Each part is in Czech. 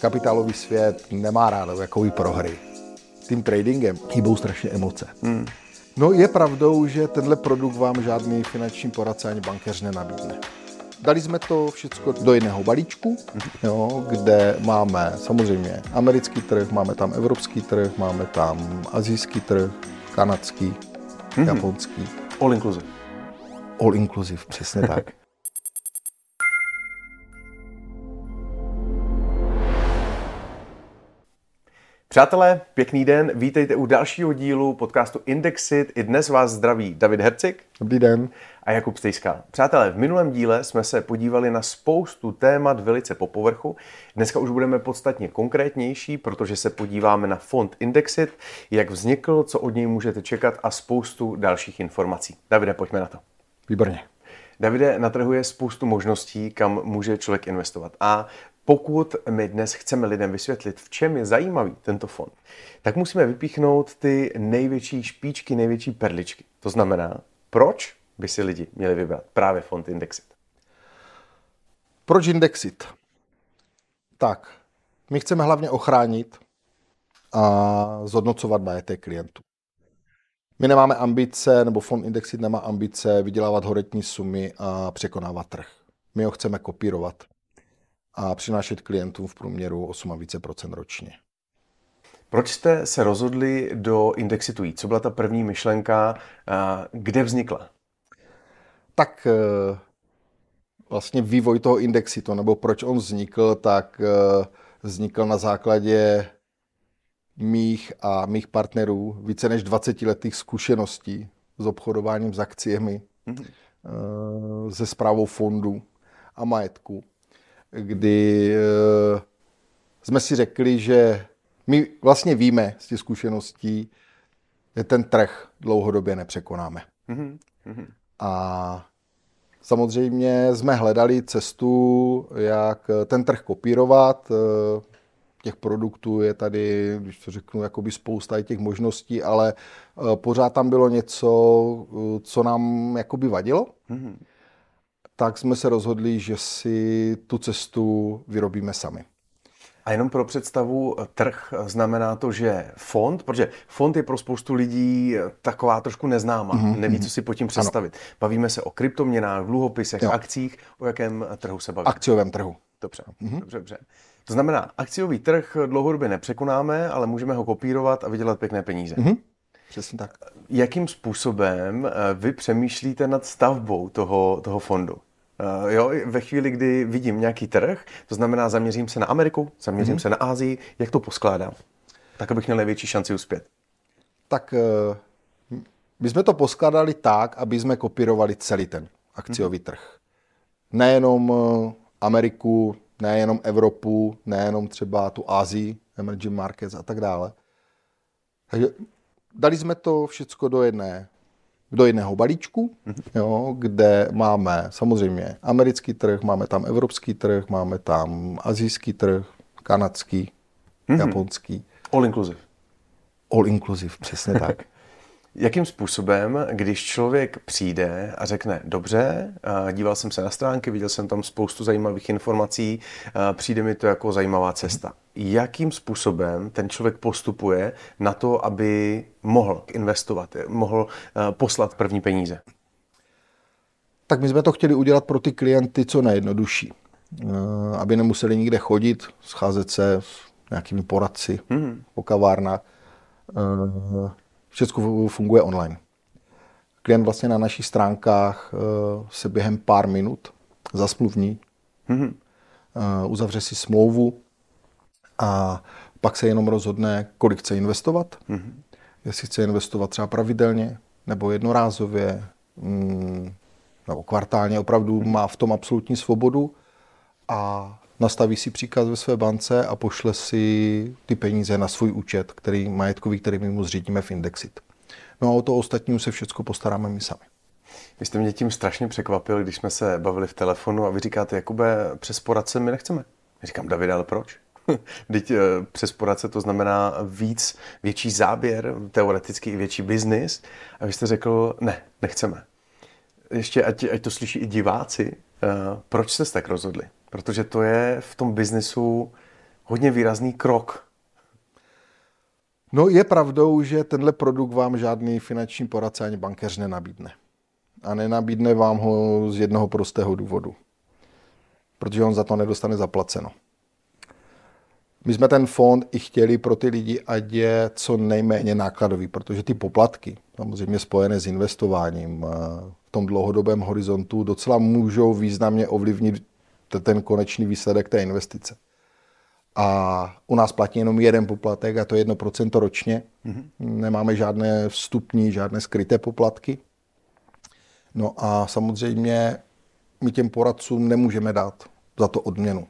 Kapitálový svět nemá rád takový prohry. Tím tradingem chybou strašně emoce. Hmm. No je pravdou, že tenhle produkt vám žádný finanční poradce ani bankéř nenabídne. Dali jsme to všechno do jedného balíčku, jo, kde máme samozřejmě americký trh, máme tam evropský trh, máme tam azijský trh, kanadský, mm-hmm. japonský. All inclusive. All inclusive, přesně tak. Přátelé, pěkný den, vítejte u dalšího dílu podcastu Indexit. I dnes vás zdraví David Hercik. Dobrý den. A Jakub Stejská. Přátelé, v minulém díle jsme se podívali na spoustu témat velice po povrchu. Dneska už budeme podstatně konkrétnější, protože se podíváme na fond Indexit, jak vznikl, co od něj můžete čekat a spoustu dalších informací. Davide, pojďme na to. Výborně. Davide natrhuje spoustu možností, kam může člověk investovat. A pokud my dnes chceme lidem vysvětlit, v čem je zajímavý tento fond, tak musíme vypíchnout ty největší špičky, největší perličky. To znamená, proč by si lidi měli vybrat právě fond Indexit? Proč Indexit? Tak, my chceme hlavně ochránit a zhodnocovat majetek klientů. My nemáme ambice, nebo fond Indexit nemá ambice vydělávat horetní sumy a překonávat trh. My ho chceme kopírovat a přinášet klientům v průměru 8 a více procent ročně. Proč jste se rozhodli do Indexitu jít? Co byla ta první myšlenka? Kde vznikla? Tak e, vlastně vývoj toho Indexitu, nebo proč on vznikl, tak e, vznikl na základě mých a mých partnerů více než 20 letých zkušeností s obchodováním s akciemi, mm-hmm. se zprávou fondů a majetku kdy uh, jsme si řekli, že my vlastně víme z těch zkušeností, že ten trh dlouhodobě nepřekonáme. Mm-hmm. A samozřejmě jsme hledali cestu, jak ten trh kopírovat. Eh, těch produktů je tady, když to řeknu, jakoby spousta těch možností, ale eh, pořád tam bylo něco, co nám jakoby vadilo. Mm-hmm tak jsme se rozhodli, že si tu cestu vyrobíme sami. A jenom pro představu, trh znamená to, že fond, protože fond je pro spoustu lidí taková trošku neznámá, mm-hmm. neví, co si pod tím představit. Ano. Bavíme se o kryptoměnách, dluhopisech, jo. akcích, o jakém trhu se bavíme? Akciovém trhu. Dobře, mm-hmm. dobře, dobře. To znamená, akciový trh dlouhodobě nepřekonáme, ale můžeme ho kopírovat a vydělat pěkné peníze. Mm-hmm. Přesně tak. Jakým způsobem eh, vy přemýšlíte nad stavbou toho, toho fondu? Uh, jo, ve chvíli, kdy vidím nějaký trh, to znamená, zaměřím se na Ameriku, zaměřím mm-hmm. se na Ázii, jak to poskládám? Tak, abych měl největší šanci uspět. Tak uh, my jsme to poskládali tak, aby jsme kopírovali celý ten akciový mm-hmm. trh. Nejenom uh, Ameriku, nejenom Evropu, nejenom třeba tu Ázii, emerging markets a tak dále. Takže dali jsme to všechno do jedné do jedného balíčku, jo, kde máme samozřejmě americký trh, máme tam evropský trh, máme tam azijský trh, kanadský, mm-hmm. japonský. All inclusive. All inclusive, přesně tak. Jakým způsobem, když člověk přijde a řekne, dobře, díval jsem se na stránky, viděl jsem tam spoustu zajímavých informací, přijde mi to jako zajímavá cesta. Jakým způsobem ten člověk postupuje na to, aby mohl investovat, mohl poslat první peníze? Tak my jsme to chtěli udělat pro ty klienty co nejjednodušší. Aby nemuseli nikde chodit, scházet se s nějakými poradci hmm. po kavárnách všechno funguje online. Klient vlastně na našich stránkách eh, se během pár minut zasmluvní, mm-hmm. uzavře si smlouvu a pak se jenom rozhodne, kolik chce investovat. Mm-hmm. Jestli chce investovat třeba pravidelně, nebo jednorázově, mm, nebo kvartálně, opravdu má v tom absolutní svobodu a nastaví si příkaz ve své bance a pošle si ty peníze na svůj účet, který majetkový, který my mu zřídíme v Indexit. No a o to ostatní se všechno postaráme my sami. Vy jste mě tím strašně překvapil, když jsme se bavili v telefonu a vy říkáte, Jakube, přes poradce my nechceme. Já říkám, David, ale proč? Teď eh, přes poradce to znamená víc, větší záběr, teoreticky i větší biznis. A vy jste řekl, ne, nechceme. Ještě, ať, ať to slyší i diváci, uh, proč jste se tak rozhodli? Protože to je v tom biznesu hodně výrazný krok. No je pravdou, že tenhle produkt vám žádný finanční poradce ani bankéř nenabídne. A nenabídne vám ho z jednoho prostého důvodu. Protože on za to nedostane zaplaceno. My jsme ten fond i chtěli pro ty lidi, ať je co nejméně nákladový, protože ty poplatky, samozřejmě spojené s investováním eh, v tom dlouhodobém horizontu, docela můžou významně ovlivnit ten konečný výsledek té investice. A u nás platí jenom jeden poplatek a to je 1% ročně. Mm-hmm. Nemáme žádné vstupní, žádné skryté poplatky. No a samozřejmě my těm poradcům nemůžeme dát za to odměnu.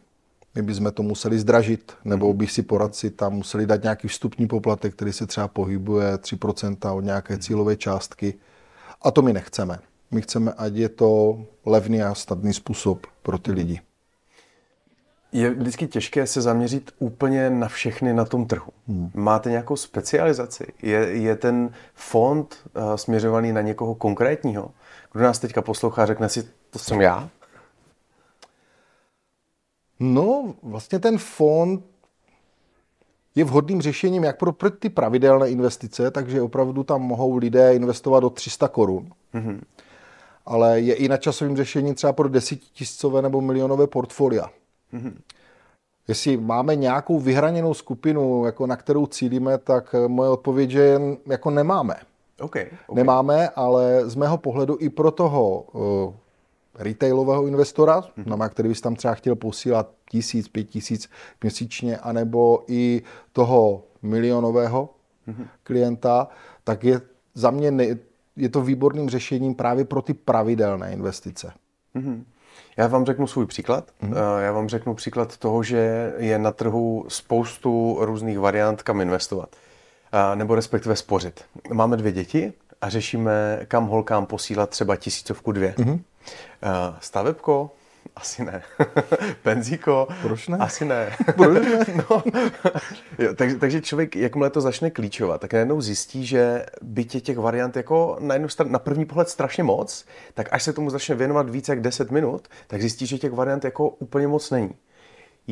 My bychom to museli zdražit, nebo mhm. by si poradci tam museli dát nějaký vstupní poplatek, který se třeba pohybuje 3% od nějaké mhm. cílové částky. A to my nechceme. My chceme, ať je to levný a snadný způsob pro ty lidi. Je vždycky těžké se zaměřit úplně na všechny na tom trhu. Hmm. Máte nějakou specializaci? Je, je ten fond uh, směřovaný na někoho konkrétního? Kdo nás teďka poslouchá, řekne si, to jsem já? No, vlastně ten fond je vhodným řešením jak pro, ty pravidelné investice, takže opravdu tam mohou lidé investovat do 300 korun. Mm-hmm. Ale je i na časovým řešením třeba pro desetitisícové nebo milionové portfolia. Mm-hmm. Jestli máme nějakou vyhraněnou skupinu, jako na kterou cílíme, tak moje odpověď je, jako nemáme. Okay, okay. Nemáme, ale z mého pohledu i pro toho uh, retailového investora, mm-hmm. na který bys tam třeba chtěl posílat tisíc, pět tisíc měsíčně, anebo i toho milionového mm-hmm. klienta, tak je za mě ne, je to výborným řešením právě pro ty pravidelné investice. Mm-hmm. Já vám řeknu svůj příklad. Mm-hmm. Já vám řeknu příklad toho, že je na trhu spoustu různých variant, kam investovat. Nebo respektive spořit. Máme dvě děti a řešíme, kam holkám posílat třeba tisícovku dvě. Mm-hmm. Stavebko? Asi ne. Penzíko? Proč ne? Asi ne. Proč ne? no. jo, tak, takže člověk, jakmile to začne klíčovat, tak najednou zjistí, že bytě těch variant jako na, jednu stran, na první pohled strašně moc, tak až se tomu začne věnovat více jak 10 minut, tak zjistí, že těch variant jako úplně moc není.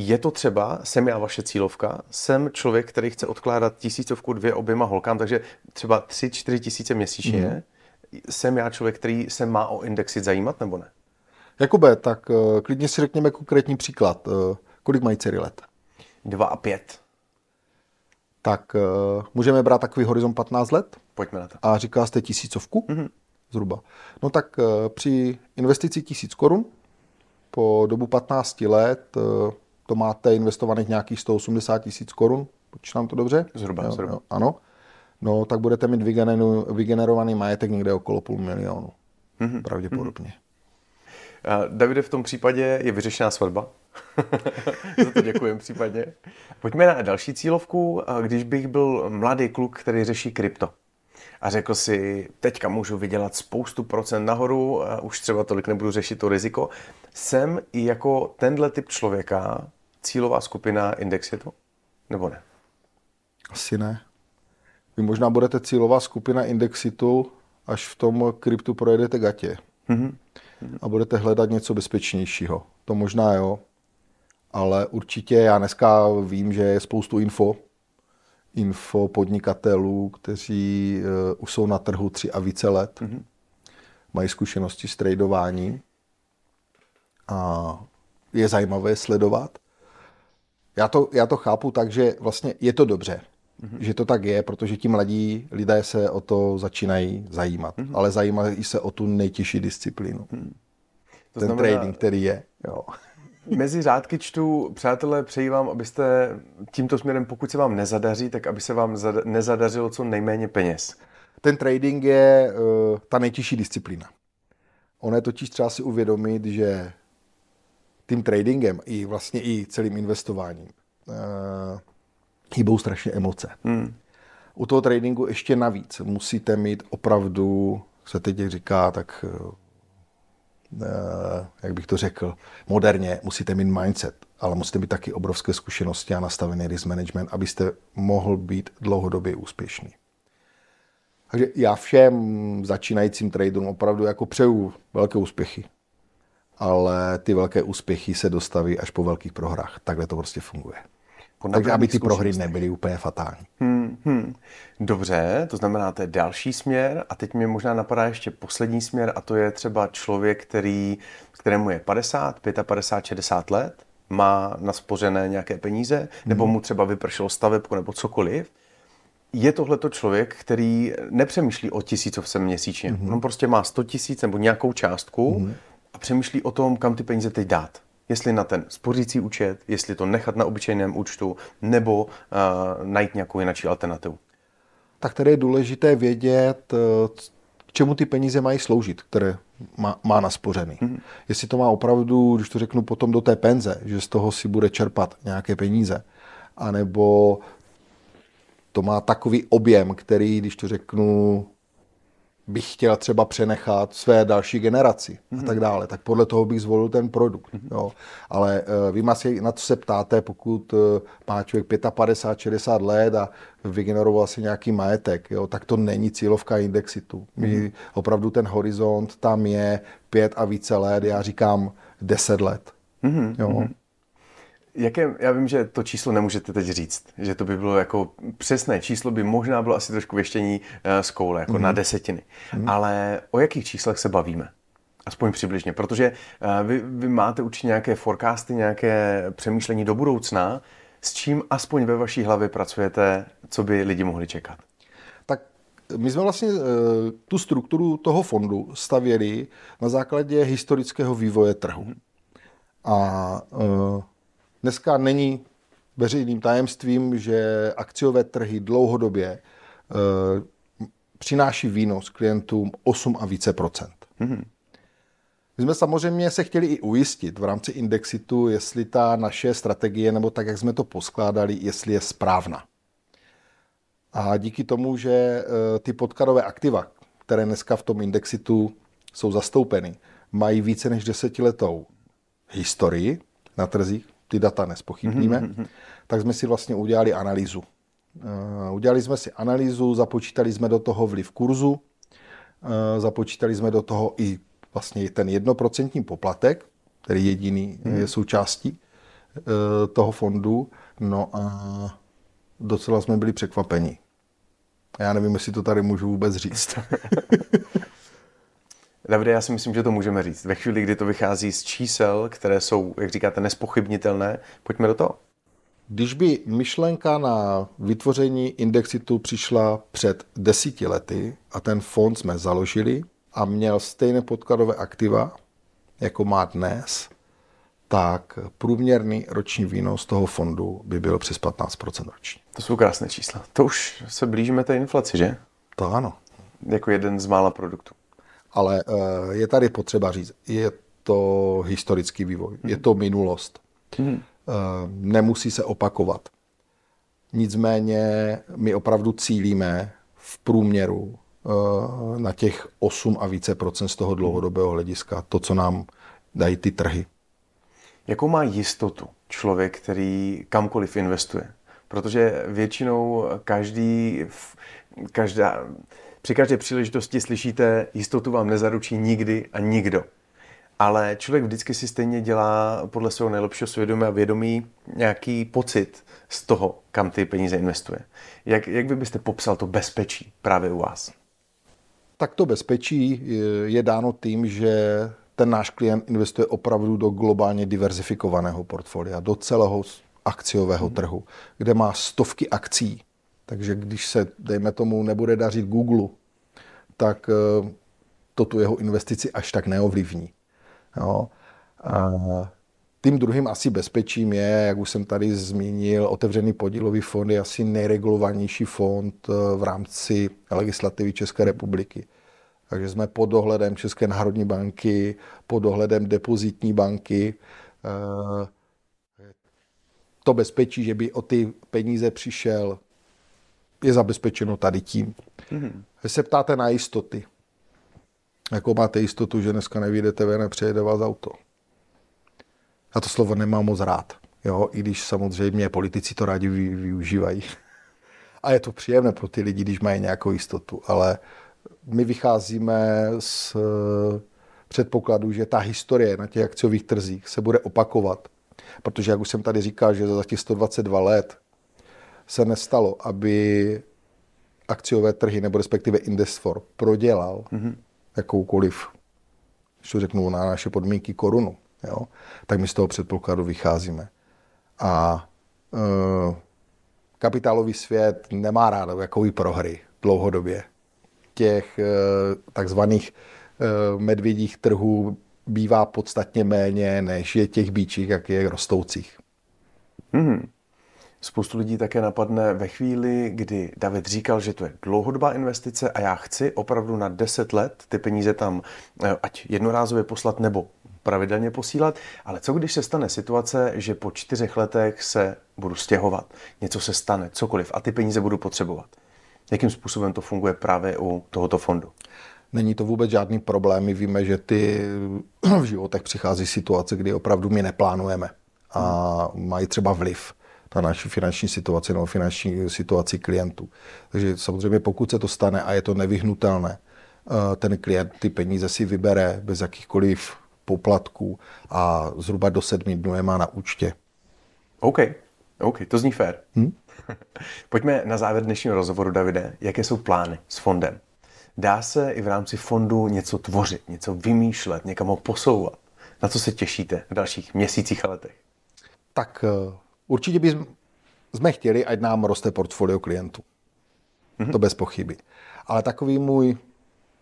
Je to třeba, jsem já vaše cílovka, jsem člověk, který chce odkládat tisícovku dvě oběma holkám, takže třeba 3-4 tisíce měsíčně. Mm jsem já člověk, který se má o indexy zajímat nebo ne? Jakube, tak uh, klidně si řekněme konkrétní příklad. Uh, kolik mají dcery let? Dva a pět. Tak uh, můžeme brát takový horizont 15 let? Pojďme na to. A říká jste tisícovku? Mm-hmm. Zhruba. No tak uh, při investici tisíc korun po dobu 15 let uh, to máte investovaných nějakých 180 tisíc korun. Počítám to dobře? Zhruba, jo, zhruba. Jo, ano no tak budete mít vygenerovaný majetek někde okolo půl milionu. Mm-hmm. Pravděpodobně. Mm-hmm. Davide, v tom případě je vyřešená svatba. Za to děkujem případně. Pojďme na další cílovku. Když bych byl mladý kluk, který řeší krypto a řekl si, teďka můžu vydělat spoustu procent nahoru, a už třeba tolik nebudu řešit to riziko. Jsem i jako tenhle typ člověka cílová skupina Index je to? Nebo ne? Asi ne. Vy možná budete cílová skupina Indexitu, až v tom kryptu projedete gatě. Mm-hmm. A budete hledat něco bezpečnějšího. To možná jo, ale určitě já dneska vím, že je spoustu info, info podnikatelů, kteří uh, už jsou na trhu tři a více let, mm-hmm. mají zkušenosti s tradováním a je zajímavé sledovat. Já to, já to chápu tak, že vlastně je to dobře mm-hmm. že to tak je, protože ti mladí lidé se o to začínají zajímat. Mm-hmm. Ale zajímají se o tu nejtěžší disciplínu. Mm. To Ten znamená, trading, který je. Jo. Mezi řádky čtu, přátelé, přeji vám, abyste tímto směrem, pokud se vám nezadaří, tak aby se vám zada- nezadařilo co nejméně peněz. Ten trading je uh, ta nejtěžší disciplína. Ono je totiž třeba si uvědomit, že tím tradingem i vlastně i celým investováním uh, chybou strašně emoce. Hmm. U toho tradingu ještě navíc musíte mít opravdu, se teď říká, tak eh, jak bych to řekl, moderně musíte mít mindset, ale musíte mít taky obrovské zkušenosti a nastavený risk management, abyste mohl být dlouhodobě úspěšný. Takže já všem začínajícím traderům opravdu jako přeju velké úspěchy. Ale ty velké úspěchy se dostaví až po velkých prohrách. Takhle to prostě funguje. Takže aby ty prohry nebyly úplně fatální. Hmm, hmm. Dobře, to znamená, to je další směr a teď mě možná napadá ještě poslední směr a to je třeba člověk, který, kterému je 50, 55, 60 let, má naspořené nějaké peníze, nebo hmm. mu třeba vypršelo stavebku nebo cokoliv. Je tohleto člověk, který nepřemýšlí o tisícovce měsíčně. Mm-hmm. On prostě má 100 tisíc nebo nějakou částku mm-hmm. A přemýšlí o tom, kam ty peníze teď dát jestli na ten spořící účet, jestli to nechat na obyčejném účtu, nebo uh, najít nějakou jinou alternativu. Tak tady je důležité vědět, eh, k čemu ty peníze mají sloužit, které má, má naspořený. Mm-hmm. Jestli to má opravdu, když to řeknu potom do té penze, že z toho si bude čerpat nějaké peníze, anebo to má takový objem, který, když to řeknu, bych chtěl třeba přenechat své další generaci mm-hmm. a mhm. tak dále, tak podle toho bych zvolil ten produkt. Mm-hmm. Jo. Ale uh, vy asi na co se ptáte, pokud uh, má člověk 55, 60 let a vygeneroval si nějaký majetek, jo, tak to není cílovka indexitu. My mm-hmm. opravdu ten horizont tam je pět a více let, já říkám 10 let. Mm-hmm. Jo. Mm-hmm. Jaké, já vím, že to číslo nemůžete teď říct, že to by bylo jako přesné číslo, by možná bylo asi trošku věštění uh, z koule, jako mm-hmm. na desetiny. Mm-hmm. Ale o jakých číslech se bavíme? Aspoň přibližně, protože uh, vy, vy máte určitě nějaké forecasty, nějaké přemýšlení do budoucna, s čím aspoň ve vaší hlavě pracujete, co by lidi mohli čekat? Tak my jsme vlastně uh, tu strukturu toho fondu stavěli na základě historického vývoje trhu. A Dneska není veřejným tajemstvím, že akciové trhy dlouhodobě e, přináší výnos klientům 8 a více procent. Mm-hmm. My jsme samozřejmě se chtěli i ujistit v rámci Indexitu, jestli ta naše strategie, nebo tak, jak jsme to poskládali, jestli je správná. A díky tomu, že e, ty podkladové aktiva, které dneska v tom Indexitu jsou zastoupeny, mají více než desetiletou historii na trzích, ty data nespochybníme, mm-hmm. tak jsme si vlastně udělali analýzu. Uh, udělali jsme si analýzu, započítali jsme do toho vliv kurzu, uh, započítali jsme do toho i vlastně ten jednoprocentní poplatek, který jediný mm. je součástí uh, toho fondu. No a docela jsme byli překvapeni. Já nevím, jestli to tady můžu vůbec říct. Davide, já si myslím, že to můžeme říct. Ve chvíli, kdy to vychází z čísel, které jsou, jak říkáte, nespochybnitelné, pojďme do toho. Když by myšlenka na vytvoření Indexitu přišla před desíti lety a ten fond jsme založili a měl stejné podkladové aktiva, jako má dnes, tak průměrný roční výnos toho fondu by byl přes 15% ročně. To jsou krásné čísla. To už se blížíme té inflaci, že? To ano. Jako jeden z mála produktů. Ale eh, je tady potřeba říct, je to historický vývoj, je to minulost. Hmm. Nemusí se opakovat. Nicméně my opravdu cílíme v průměru eh, na těch 8 a více procent z toho dlouhodobého hlediska, to, co nám dají ty trhy. Jakou má jistotu člověk, který kamkoliv investuje? Protože většinou každý, každá, při každé příležitosti slyšíte, jistotu vám nezaručí nikdy a nikdo. Ale člověk vždycky si stejně dělá podle svého nejlepšího svědomí a vědomí nějaký pocit z toho, kam ty peníze investuje. Jak, jak vy byste popsal to bezpečí právě u vás? Tak to bezpečí je dáno tím, že ten náš klient investuje opravdu do globálně diverzifikovaného portfolia, do celého akciového hmm. trhu, kde má stovky akcí. Takže když se, dejme tomu, nebude dařit Google, tak eh, to tu jeho investici až tak neovlivní. Jo. A tím druhým asi bezpečím je, jak už jsem tady zmínil, otevřený podílový fond je asi nejregulovanější fond eh, v rámci legislativy České republiky. Takže jsme pod dohledem České národní banky, pod dohledem depozitní banky. Eh, to bezpečí, že by o ty peníze přišel je zabezpečeno tady tím. Mm-hmm. Když se ptáte na jistoty, jako máte jistotu, že dneska nevídete ven a přejede vás auto. Já to slovo nemám moc rád, jo? i když samozřejmě politici to rádi využívají. A je to příjemné pro ty lidi, když mají nějakou jistotu, ale my vycházíme z předpokladu, že ta historie na těch akciových trzích se bude opakovat Protože, jak už jsem tady říkal, že za těch 122 let se nestalo, aby akciové trhy, nebo respektive Indesfor, prodělal mm-hmm. jakoukoliv, když to řeknu na naše podmínky, korunu, jo? tak my z toho předpokladu vycházíme. A e, kapitálový svět nemá rád takový prohry dlouhodobě. Těch e, takzvaných e, medvědích trhů bývá podstatně méně, než je těch bíčích, jak je rostoucích. Mm-hmm. Spoustu lidí také napadne ve chvíli, kdy David říkal, že to je dlouhodobá investice a já chci opravdu na 10 let ty peníze tam eh, ať jednorázově poslat nebo pravidelně posílat, ale co když se stane situace, že po čtyřech letech se budu stěhovat, něco se stane, cokoliv a ty peníze budu potřebovat. Jakým způsobem to funguje právě u tohoto fondu? Není to vůbec žádný problém. My víme, že ty v životech přichází situace, kdy opravdu my neplánujeme a mají třeba vliv na naši finanční situaci nebo finanční situaci klientů. Takže samozřejmě pokud se to stane a je to nevyhnutelné, eh, ten klient ty peníze si vybere bez jakýchkoliv poplatků a zhruba do sedmi dnů je má na účtě. OK, OK, to zní fér. Hmm? Pojďme na závěr dnešního rozhovoru, Davide. Jaké jsou plány s fondem? Dá se i v rámci fondu něco tvořit, něco vymýšlet, někam ho posouvat? Na co se těšíte v dalších měsících a letech? Tak eh, určitě bychom jsme chtěli, ať nám roste portfolio klientů. Mm-hmm. To bez pochyby. Ale takový můj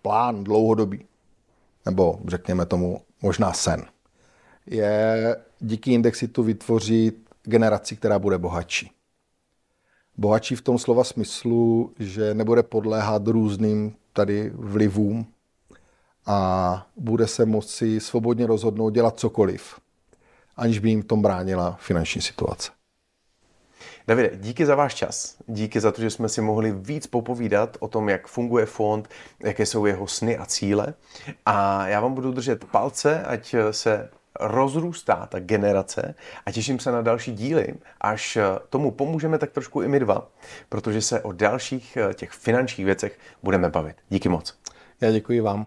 plán dlouhodobý, nebo řekněme tomu možná sen, je díky Indexitu vytvořit generaci, která bude bohatší. Bohatší v tom slova smyslu, že nebude podléhat různým tady vlivům a bude se moci svobodně rozhodnout dělat cokoliv, aniž by jim v tom bránila finanční situace. Davide, díky za váš čas. Díky za to, že jsme si mohli víc popovídat o tom, jak funguje fond, jaké jsou jeho sny a cíle. A já vám budu držet palce, ať se rozrůstá ta generace a těším se na další díly, až tomu pomůžeme tak trošku i my dva, protože se o dalších těch finančních věcech budeme bavit. Díky moc. Já děkuji vám.